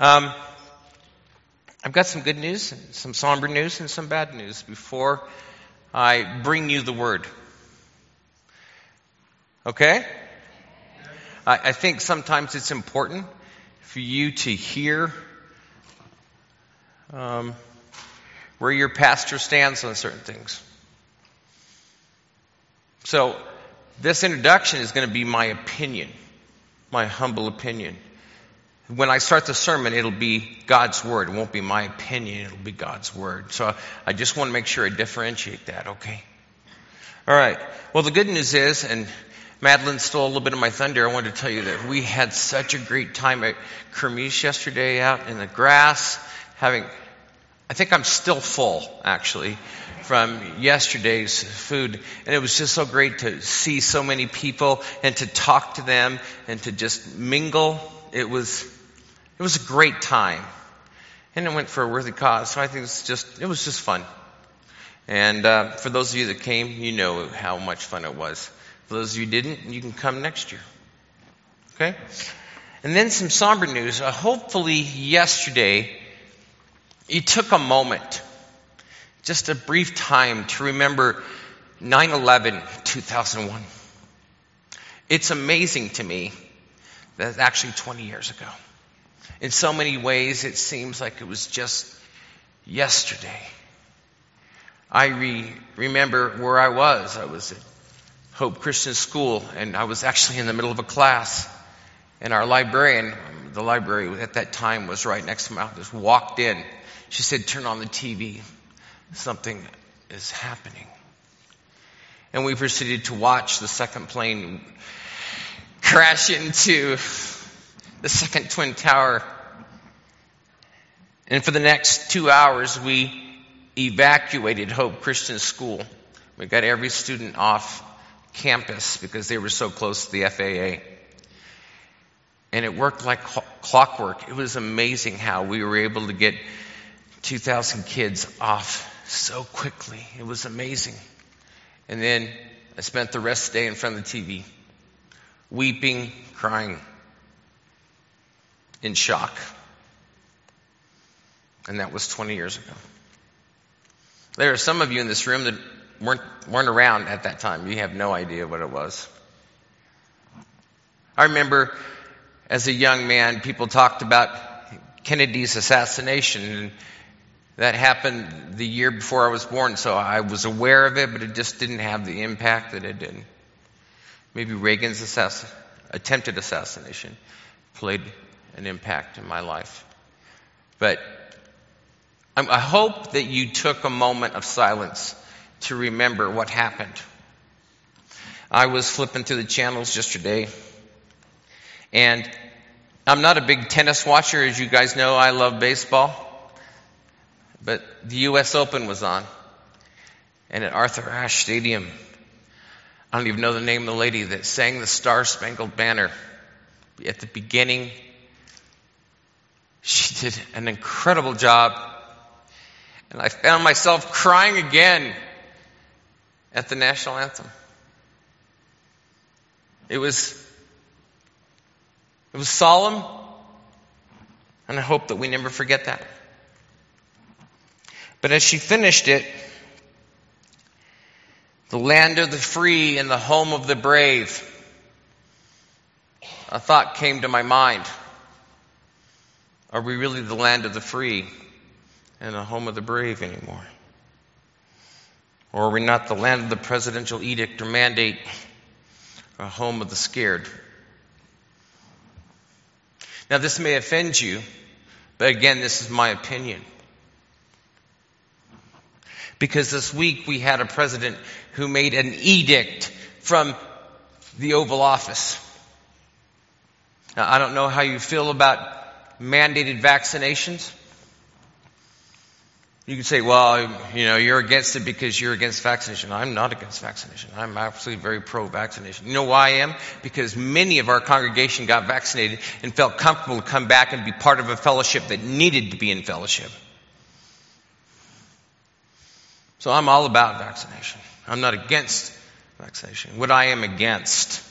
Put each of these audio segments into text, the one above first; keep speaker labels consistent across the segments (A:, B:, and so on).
A: Um, I've got some good news, some somber news, and some bad news before I bring you the word. Okay? I, I think sometimes it's important for you to hear um, where your pastor stands on certain things. So, this introduction is going to be my opinion, my humble opinion. When I start the sermon, it'll be God's Word. It won't be my opinion, it'll be God's Word. So I just want to make sure I differentiate that, okay? All right. Well, the good news is, and Madeline stole a little bit of my thunder. I wanted to tell you that we had such a great time at Kermesse yesterday out in the grass, having, I think I'm still full, actually, from yesterday's food. And it was just so great to see so many people and to talk to them and to just mingle. It was, it was a great time. And it went for a worthy cause. So I think it's just, it was just fun. And uh, for those of you that came, you know how much fun it was. For those of you didn't, you can come next year. Okay? And then some somber news. Uh, hopefully, yesterday, you took a moment, just a brief time, to remember 9 11 2001. It's amazing to me that actually 20 years ago. In so many ways, it seems like it was just yesterday. I re- remember where I was. I was at Hope Christian School, and I was actually in the middle of a class. And our librarian, the library at that time was right next to my office, walked in. She said, Turn on the TV. Something is happening. And we proceeded to watch the second plane crash into the second Twin Tower. And for the next two hours, we evacuated Hope Christian School. We got every student off campus because they were so close to the FAA. And it worked like clockwork. It was amazing how we were able to get 2,000 kids off so quickly. It was amazing. And then I spent the rest of the day in front of the TV, weeping, crying, in shock. And that was 20 years ago. There are some of you in this room that weren't, weren't around at that time. You have no idea what it was. I remember as a young man, people talked about Kennedy's assassination, and that happened the year before I was born, so I was aware of it, but it just didn't have the impact that it did. Maybe Reagan's assassin, attempted assassination played an impact in my life. But I hope that you took a moment of silence to remember what happened. I was flipping through the channels yesterday, and I'm not a big tennis watcher, as you guys know. I love baseball. But the U.S. Open was on, and at Arthur Ashe Stadium, I don't even know the name of the lady that sang the Star Spangled Banner at the beginning. She did an incredible job and I found myself crying again at the national anthem. It was, it was solemn, and I hope that we never forget that. But as she finished it, the land of the free and the home of the brave, a thought came to my mind. Are we really the land of the free? and the home of the brave anymore? Or are we not the land of the presidential edict or mandate, a home of the scared? Now, this may offend you, but again, this is my opinion. Because this week we had a president who made an edict from the Oval Office. Now, I don't know how you feel about mandated vaccinations. You can say, well, you know, you're against it because you're against vaccination. I'm not against vaccination. I'm absolutely very pro-vaccination. You know why I am? Because many of our congregation got vaccinated and felt comfortable to come back and be part of a fellowship that needed to be in fellowship. So I'm all about vaccination. I'm not against vaccination. What I am against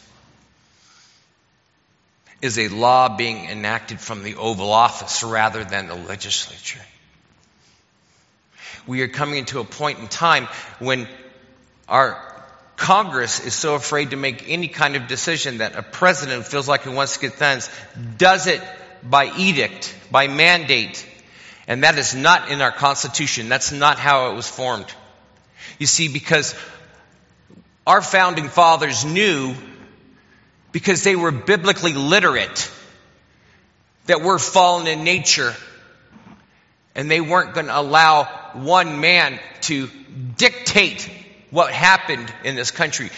A: is a law being enacted from the Oval Office rather than the legislature. We are coming into a point in time when our Congress is so afraid to make any kind of decision that a president feels like he wants to get things, does it by edict, by mandate. And that is not in our Constitution. That's not how it was formed. You see, because our founding fathers knew, because they were biblically literate, that we're fallen in nature. And they weren't going to allow one man to dictate what happened in this country.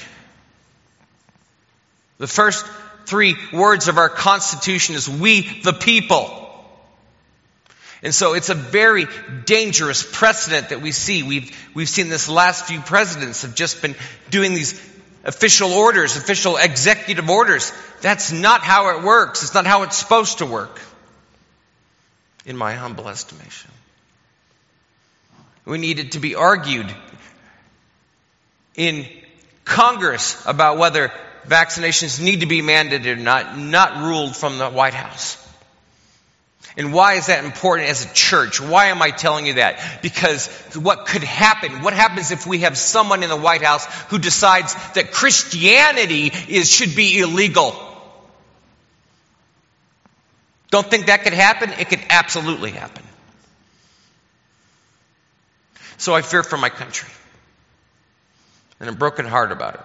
A: The first three words of our Constitution is we the people. And so it's a very dangerous precedent that we see. We've, we've seen this last few presidents have just been doing these official orders, official executive orders. That's not how it works. It's not how it's supposed to work, in my humble estimation. We need it to be argued in Congress about whether vaccinations need to be mandated or not, not ruled from the White House. And why is that important as a church? Why am I telling you that? Because what could happen? What happens if we have someone in the White House who decides that Christianity is, should be illegal? Don't think that could happen? It could absolutely happen. So I fear for my country. And I'm broken heart about it.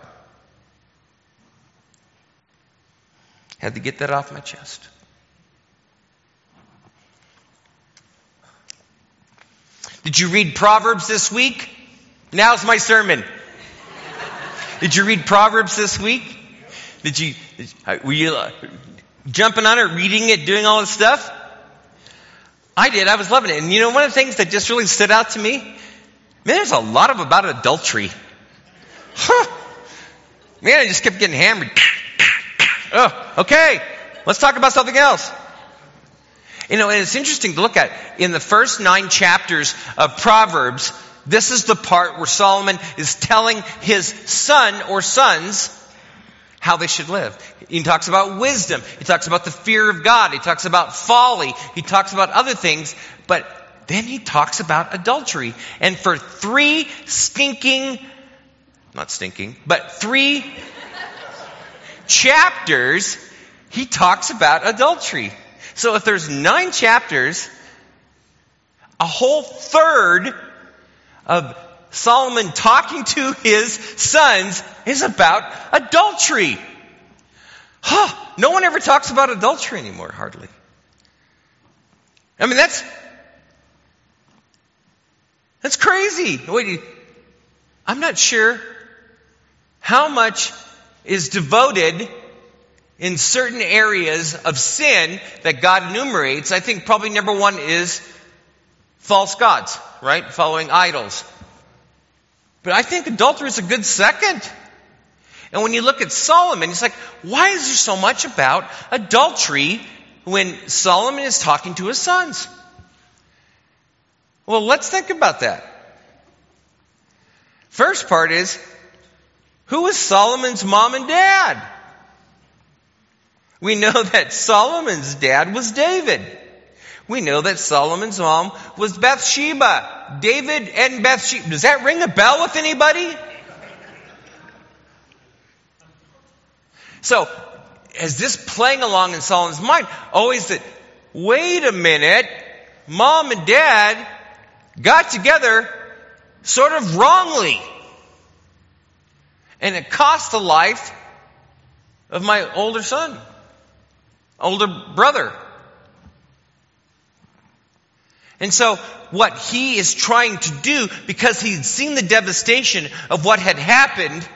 A: Had to get that off my chest. Did you read Proverbs this week? Now's my sermon. Did you read Proverbs this week? Did you, were you uh, jumping on it, reading it, doing all this stuff? I did. I was loving it. And you know, one of the things that just really stood out to me, man, there's a lot of about adultery. Huh. Man, I just kept getting hammered. Oh, okay. Let's talk about something else. You know, and it's interesting to look at. In the first nine chapters of Proverbs, this is the part where Solomon is telling his son or sons how they should live. He talks about wisdom. He talks about the fear of God. He talks about folly. He talks about other things. But then he talks about adultery. And for three stinking, not stinking, but three chapters, he talks about adultery. So if there's nine chapters, a whole third of Solomon talking to his sons is about adultery. Huh, no one ever talks about adultery anymore, hardly. I mean, that's, that's crazy. Wait, I'm not sure how much is devoted in certain areas of sin that God enumerates, I think probably number one is false gods, right? Following idols. But I think adultery is a good second. And when you look at Solomon, it's like, why is there so much about adultery when Solomon is talking to his sons? Well, let's think about that. First part is, who was Solomon's mom and dad? We know that Solomon's dad was David. We know that Solomon's mom was Bathsheba. David and Bathsheba. Does that ring a bell with anybody? So, as this playing along in Solomon's mind, always that, wait a minute, mom and dad got together sort of wrongly. And it cost the life of my older son older brother. And so what he is trying to do, because he'd seen the devastation of what had happened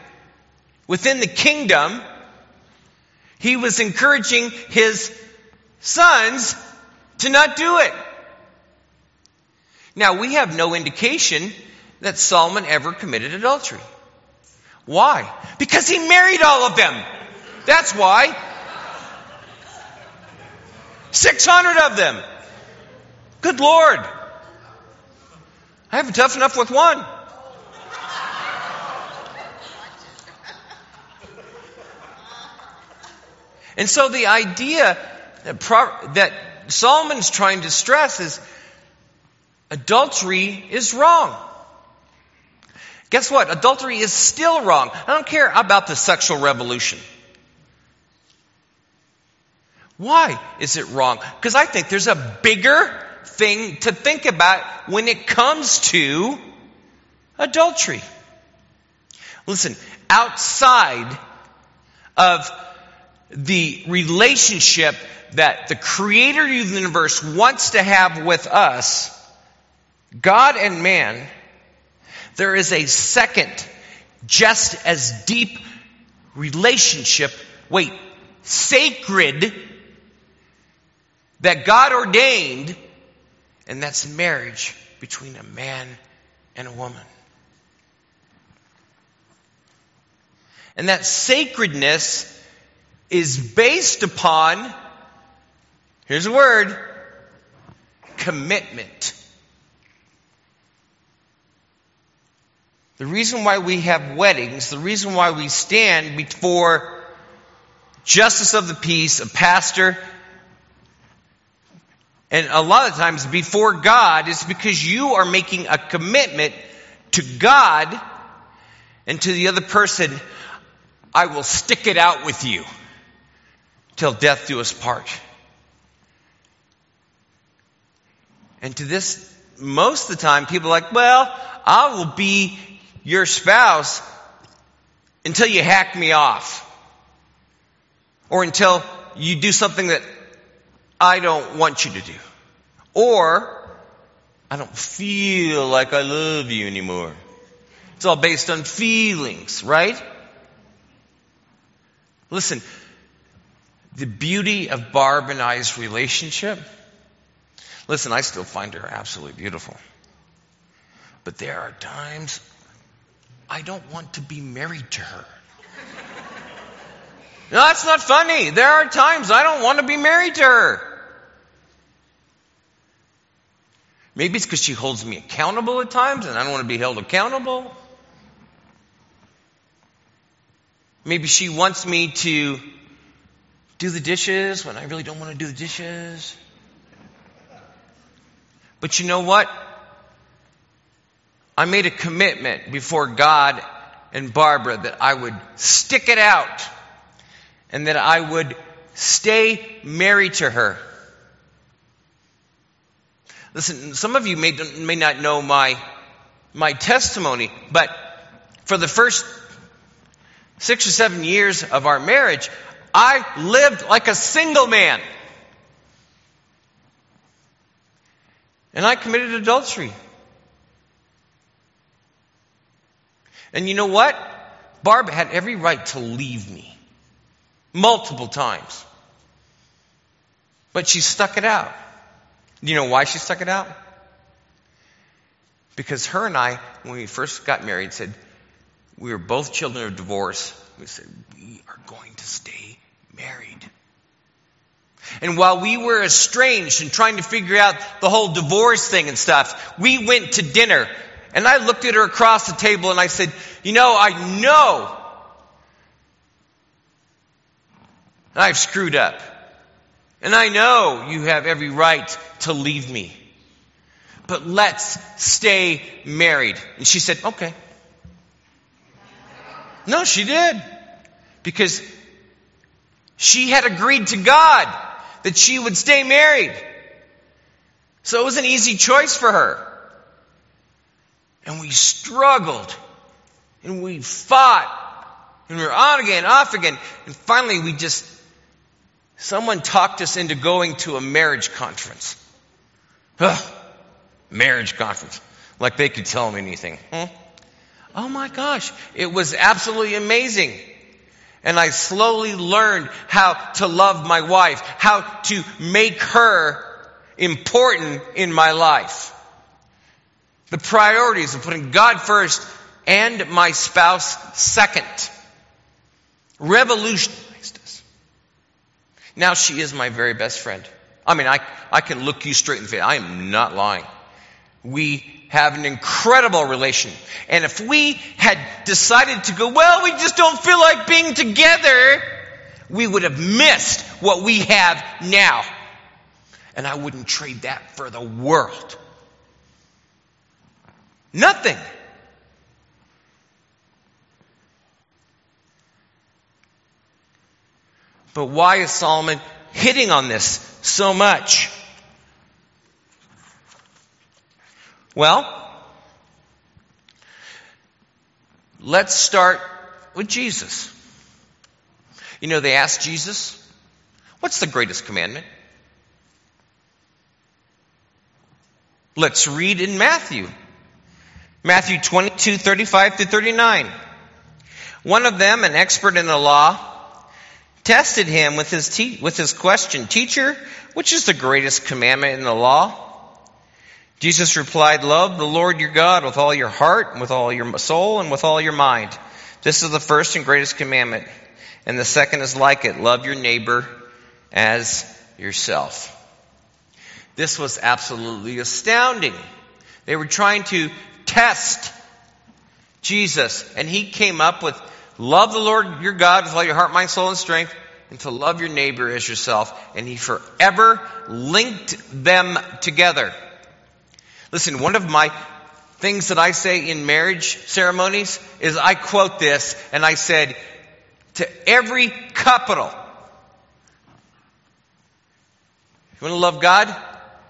A: within the kingdom, he was encouraging his sons to not do it. Now we have no indication that Solomon ever committed adultery. Why? Because he married all of them. That's why. 600 of them. Good Lord. I have it tough enough with one. And so the idea that Solomon's trying to stress is adultery is wrong. Guess what? Adultery is still wrong. I don't care about the sexual revolution. Why is it wrong? Because I think there's a bigger thing to think about when it comes to adultery. Listen, outside of the relationship that the creator of the universe wants to have with us, God and man, there is a second, just as deep relationship, wait, sacred, that God ordained, and that's marriage between a man and a woman. And that sacredness is based upon, here's a word, commitment. The reason why we have weddings, the reason why we stand before justice of the peace, a pastor, and a lot of times before God it's because you are making a commitment to God and to the other person. I will stick it out with you till death do us part. And to this, most of the time, people are like, well, I will be your spouse until you hack me off. Or until you do something that I don't want you to do. Or, I don't feel like I love you anymore. It's all based on feelings, right? Listen, the beauty of Barb and I's relationship. Listen, I still find her absolutely beautiful. But there are times I don't want to be married to her. No, that's not funny. There are times I don't want to be married to her. Maybe it's because she holds me accountable at times and I don't want to be held accountable. Maybe she wants me to do the dishes when I really don't want to do the dishes. But you know what? I made a commitment before God and Barbara that I would stick it out and that I would stay married to her. Listen, some of you may, may not know my, my testimony, but for the first six or seven years of our marriage, I lived like a single man. And I committed adultery. And you know what? Barb had every right to leave me multiple times. But she stuck it out. You know why she stuck it out? Because her and I, when we first got married, said we were both children of divorce. We said, we are going to stay married. And while we were estranged and trying to figure out the whole divorce thing and stuff, we went to dinner. And I looked at her across the table and I said, You know, I know I've screwed up. And I know you have every right to leave me. But let's stay married. And she said, Okay. No, she did. Because she had agreed to God that she would stay married. So it was an easy choice for her. And we struggled. And we fought. And we were on again, off again. And finally we just, someone talked us into going to a marriage conference. Ugh, marriage conference. Like they could tell me anything. Hmm? Oh my gosh, it was absolutely amazing. And I slowly learned how to love my wife, how to make her important in my life. The priorities of putting God first and my spouse second. Revolutionized us. Now she is my very best friend. I mean, I, I can look you straight in the face. I am not lying. We have an incredible relation. And if we had decided to go, well, we just don't feel like being together, we would have missed what we have now. And I wouldn't trade that for the world. Nothing. But why is Solomon hitting on this so much? Well, let's start with Jesus. You know, they asked Jesus, What's the greatest commandment? Let's read in Matthew. Matthew 22, 35 to 39. One of them, an expert in the law, tested him with his, te- with his question, Teacher, which is the greatest commandment in the law? Jesus replied, Love the Lord your God with all your heart, and with all your soul, and with all your mind. This is the first and greatest commandment. And the second is like it love your neighbor as yourself. This was absolutely astounding. They were trying to test Jesus, and he came up with love the Lord your God with all your heart, mind, soul, and strength, and to love your neighbor as yourself. And he forever linked them together. Listen, one of my things that I say in marriage ceremonies is I quote this and I said, to every couple, you want to love God?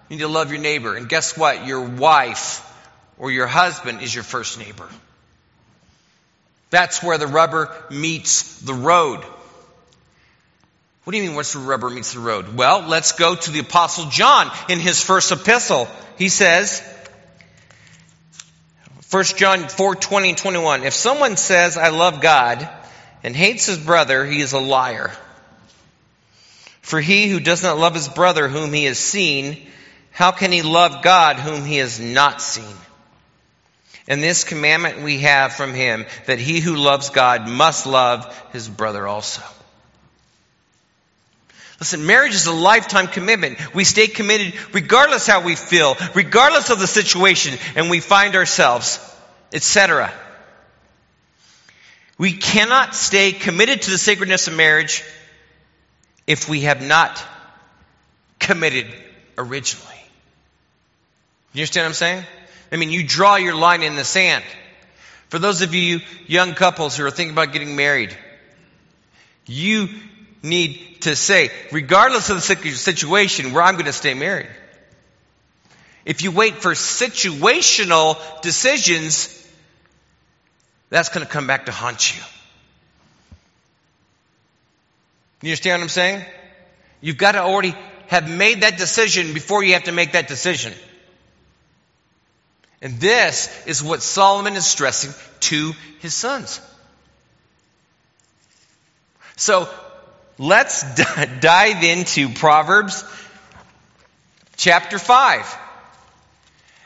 A: You need to love your neighbor. And guess what? Your wife or your husband is your first neighbor. That's where the rubber meets the road. What do you mean, what's the rubber meets the road? Well, let's go to the Apostle John in his first epistle. He says, 1 John 4 20 and 21, if someone says, I love God, and hates his brother, he is a liar. For he who does not love his brother whom he has seen, how can he love God whom he has not seen? And this commandment we have from him, that he who loves God must love his brother also. Listen, marriage is a lifetime commitment. We stay committed regardless how we feel, regardless of the situation and we find ourselves, etc. We cannot stay committed to the sacredness of marriage if we have not committed originally. You understand what I'm saying? I mean, you draw your line in the sand. For those of you young couples who are thinking about getting married, you need to say, regardless of the situation, where I'm going to stay married. If you wait for situational decisions, that's going to come back to haunt you. You understand what I'm saying? You've got to already have made that decision before you have to make that decision. And this is what Solomon is stressing to his sons. So let's d- dive into Proverbs chapter 5.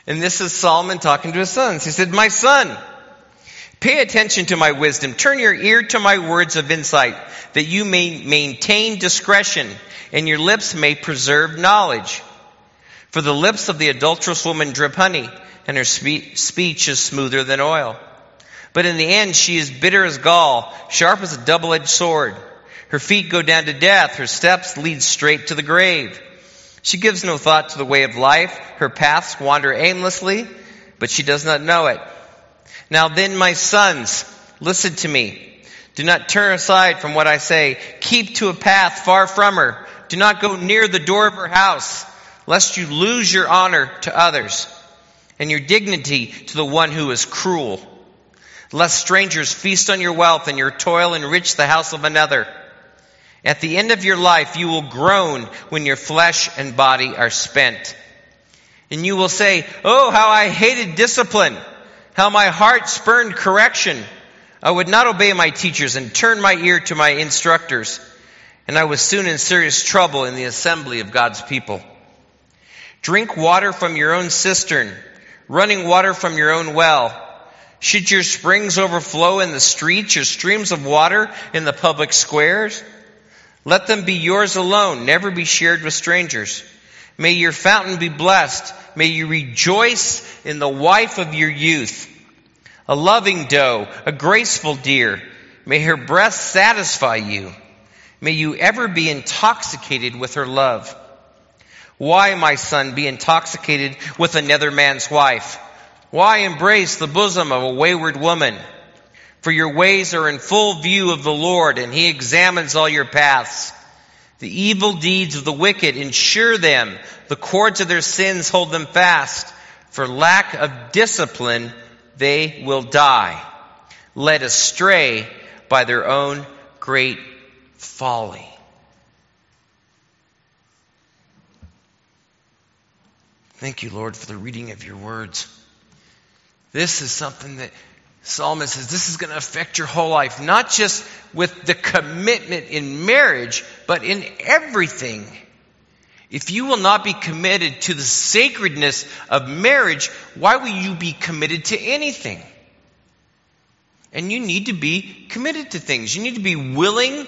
A: And this is Solomon talking to his sons. He said, My son, pay attention to my wisdom. Turn your ear to my words of insight, that you may maintain discretion and your lips may preserve knowledge. For the lips of the adulterous woman drip honey, and her spe- speech is smoother than oil. But in the end, she is bitter as gall, sharp as a double-edged sword. Her feet go down to death. Her steps lead straight to the grave. She gives no thought to the way of life. Her paths wander aimlessly, but she does not know it. Now then, my sons, listen to me. Do not turn aside from what I say. Keep to a path far from her. Do not go near the door of her house, lest you lose your honor to others and your dignity to the one who is cruel. Lest strangers feast on your wealth and your toil enrich the house of another. At the end of your life, you will groan when your flesh and body are spent. And you will say, Oh, how I hated discipline, how my heart spurned correction. I would not obey my teachers and turn my ear to my instructors. And I was soon in serious trouble in the assembly of God's people. Drink water from your own cistern, running water from your own well. Should your springs overflow in the streets, your streams of water in the public squares? Let them be yours alone, never be shared with strangers. May your fountain be blessed. May you rejoice in the wife of your youth. A loving doe, a graceful deer. May her breast satisfy you. May you ever be intoxicated with her love. Why, my son, be intoxicated with another man's wife? Why embrace the bosom of a wayward woman? For your ways are in full view of the Lord, and he examines all your paths. The evil deeds of the wicked ensure them. The cords of their sins hold them fast. For lack of discipline, they will die, led astray by their own great folly. Thank you, Lord, for the reading of your words. This is something that Solomon says this is going to affect your whole life, not just with the commitment in marriage, but in everything. If you will not be committed to the sacredness of marriage, why will you be committed to anything? And you need to be committed to things. You need to be willing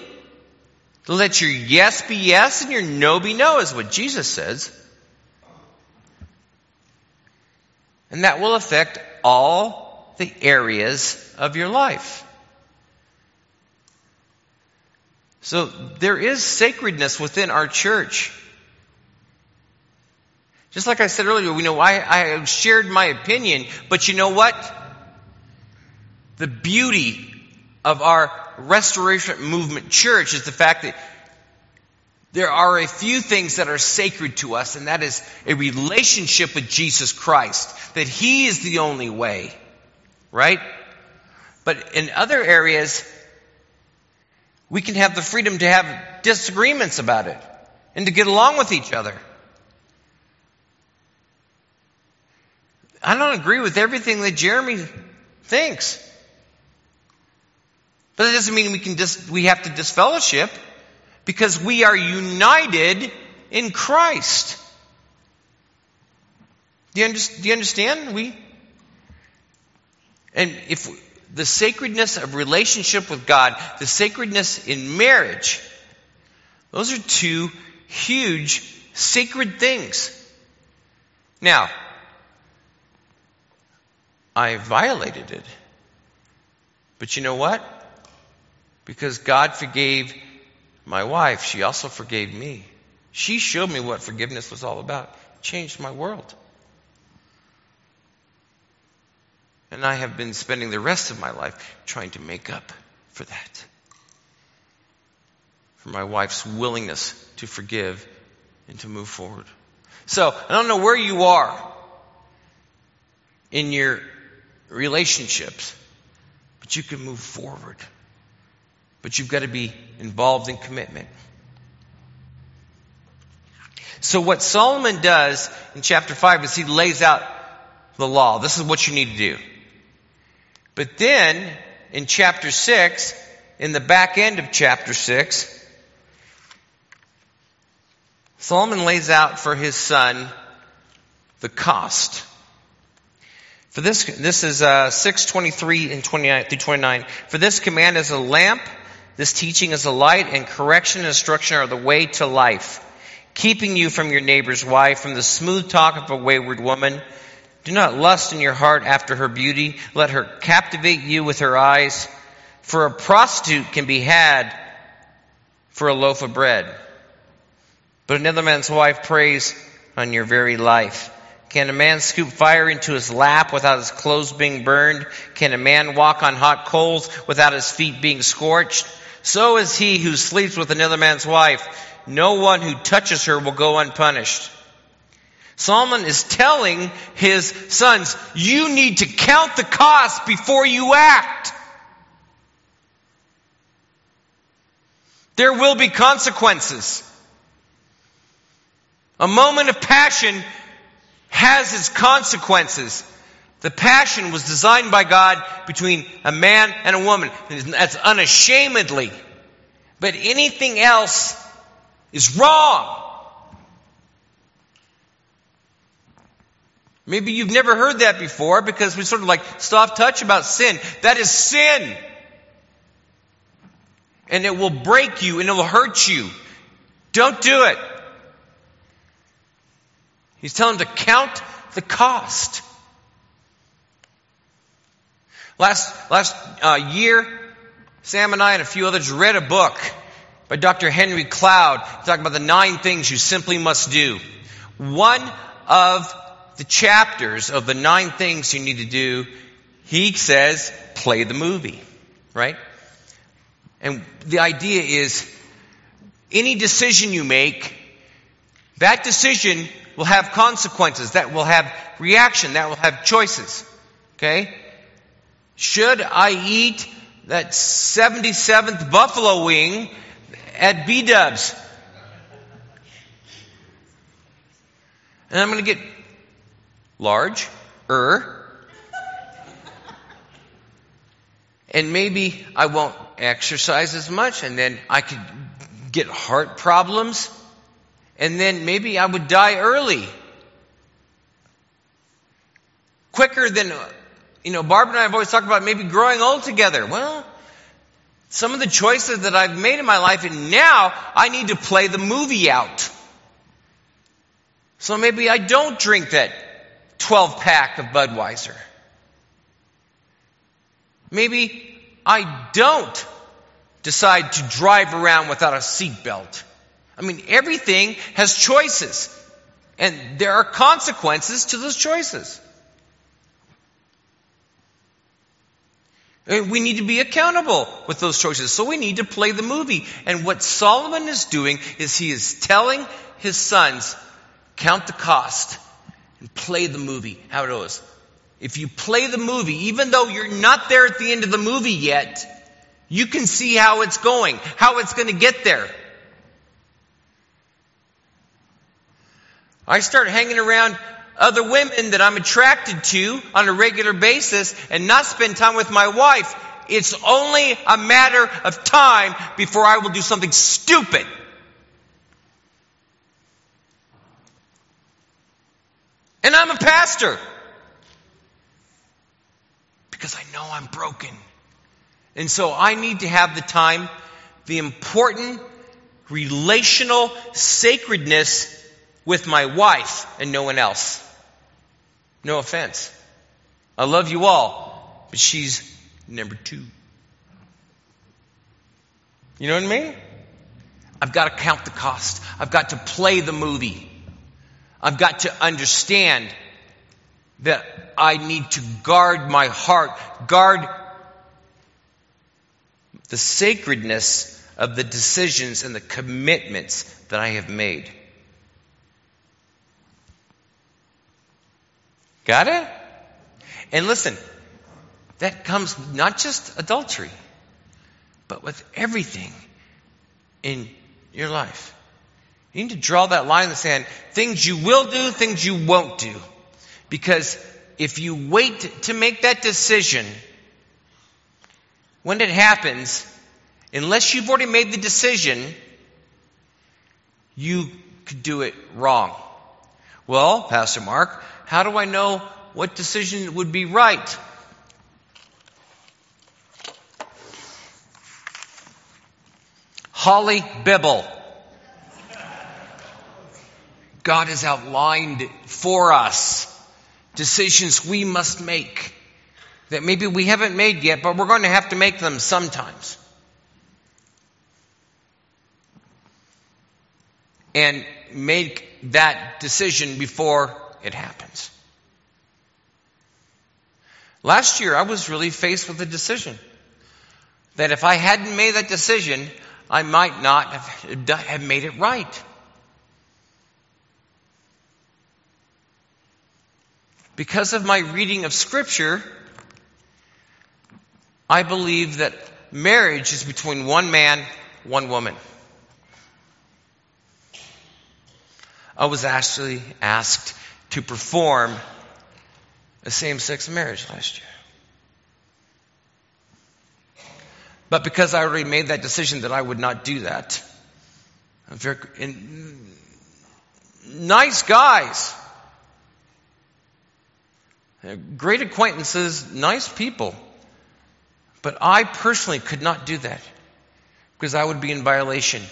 A: to let your yes be yes and your no be no, is what Jesus says. And that will affect all the areas of your life. So there is sacredness within our church. Just like I said earlier, we know I, I shared my opinion, but you know what? The beauty of our restoration movement church is the fact that there are a few things that are sacred to us, and that is a relationship with Jesus Christ, that He is the only way, right? But in other areas, we can have the freedom to have disagreements about it and to get along with each other. I don't agree with everything that Jeremy thinks. But that doesn't mean we can dis- we have to disfellowship because we are united in Christ. Do you, under- do you understand? We and if the sacredness of relationship with God, the sacredness in marriage, those are two huge sacred things. Now, I violated it. But you know what? Because God forgave my wife, she also forgave me. She showed me what forgiveness was all about. changed my world. And I have been spending the rest of my life trying to make up for that. For my wife's willingness to forgive and to move forward. So, I don't know where you are in your relationships, but you can move forward. But you've got to be involved in commitment. So what Solomon does in chapter 5 is he lays out the law. This is what you need to do. But then in chapter 6, in the back end of chapter 6, Solomon lays out for his son the cost. For this, this is uh, 623 and 29 through 29. For this command is a lamp this teaching is a light, and correction and instruction are the way to life, keeping you from your neighbor's wife, from the smooth talk of a wayward woman. Do not lust in your heart after her beauty. Let her captivate you with her eyes. For a prostitute can be had for a loaf of bread. But another man's wife preys on your very life. Can a man scoop fire into his lap without his clothes being burned? Can a man walk on hot coals without his feet being scorched? So is he who sleeps with another man's wife. No one who touches her will go unpunished. Solomon is telling his sons, you need to count the cost before you act. There will be consequences. A moment of passion has its consequences. The passion was designed by God between a man and a woman. That's unashamedly. But anything else is wrong. Maybe you've never heard that before because we sort of like soft touch about sin. That is sin. And it will break you and it will hurt you. Don't do it. He's telling to count the cost. Last, last uh, year, Sam and I and a few others read a book. by Dr. Henry Cloud, talking about the nine things you simply must do. One of the chapters of the nine things you need to do, he says, play the movie, right? And the idea is any decision you make, that decision will have consequences, that will have reaction, that will have choices. Okay? Should I eat that 77th buffalo wing at B Dubs? And I'm going to get large, er, and maybe I won't exercise as much, and then I could get heart problems, and then maybe I would die early. Quicker than, you know, Barb and I have always talked about maybe growing old together. Well, some of the choices that I've made in my life, and now I need to play the movie out. So maybe I don't drink that 12 pack of Budweiser. Maybe I don't decide to drive around without a seatbelt. I mean, everything has choices. And there are consequences to those choices. Uh, we need to be accountable with those choices. So we need to play the movie. And what Solomon is doing is he is telling his sons, count the cost and play the movie, how it goes. If you play the movie, even though you're not there at the end of the movie yet, you can see how it's going, how it's going to get there. I start hanging around other women that I'm attracted to on a regular basis and not spend time with my wife. It's only a matter of time before I will do something stupid. And I'm a pastor. Because I know I'm broken. And so I need to have the time, the important relational sacredness with my wife and no one else. No offense. I love you all, but she's number two. You know what I mean? I've got to count the cost. I've got to play the movie. I've got to understand that I need to guard my heart, guard the sacredness of the decisions and the commitments that I have made. Got it? And listen, that comes not just adultery, but with everything in your life. You need to draw that line in the sand. Things you will do, things you won't do. Because if you wait to make that decision, when it happens, unless you've already made the decision, you could do it wrong. Well, Pastor Mark, how do I know what decision would be right? Holly Bibble. God has outlined for us decisions we must make that maybe we haven't made yet, but we're going to have to make them sometimes. And make that decision before it happens. Last year, I was really faced with a decision that if I hadn't made that decision, I might not have, made it right. Because of my reading of Scripture, I believe that marriage is between one man, one woman. I was actually asked to perform a same sex marriage last year. But because I already made that decision that I would not do that, very, mm, nice guys, great acquaintances, nice people. But I personally could not do that because I would be in violation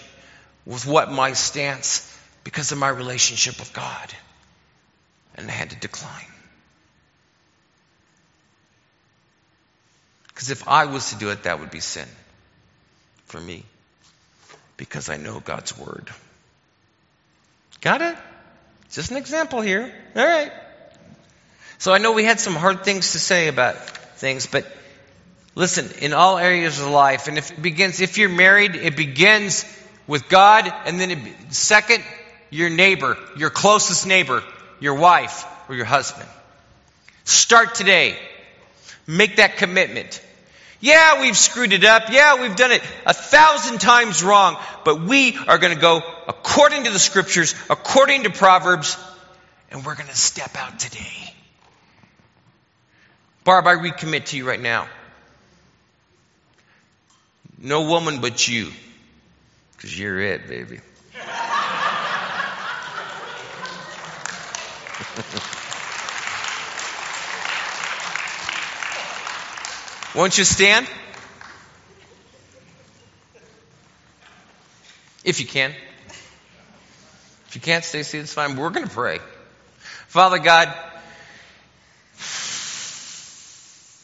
A: with what my stance because of my relationship with God. And I had to decline. Because if I was to do it, that would be sin for me. Because I know God's word. Got it? Just an example here. All right. So I know we had some hard things to say about things, but listen, in all areas of life, and if it begins, if you're married, it begins with God, and then it, second, your neighbor, your closest neighbor, your wife or your husband. Start today. Make that commitment. Yeah, we've screwed it up. Yeah, we've done it a thousand times wrong, but we are going to go according to the scriptures, according to Proverbs, and we're going to step out today. Barb, I recommit to you right now. No woman but you, because you're it, baby. Won't you stand? If you can. If you can't stay seated, it's fine. We're going to pray. Father God,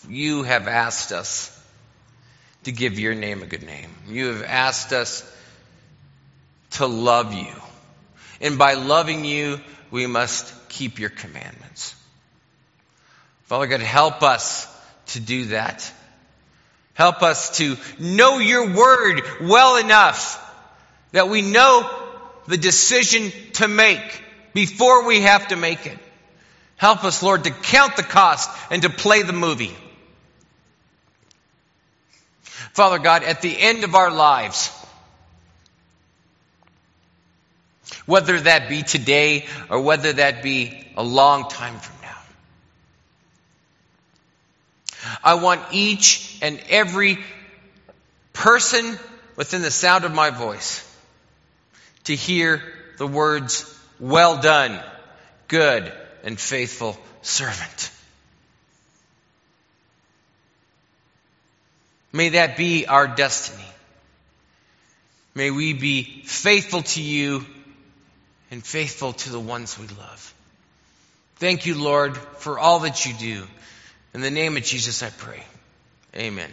A: you have asked us to give your name a good name. You have asked us to love you. And by loving you, we must keep your commandments. Father God, help us to do that. Help us to know your word well enough that we know the decision to make before we have to make it. Help us, Lord, to count the cost and to play the movie. Father God, at the end of our lives, whether that be today or whether that be a long time from now. I want each and every person within the sound of my voice to hear the words, well done, good and faithful servant. May that be our destiny. May we be faithful to you and faithful to the ones we love. Thank you, Lord, for all that you do. In the name of Jesus, I pray. Amen.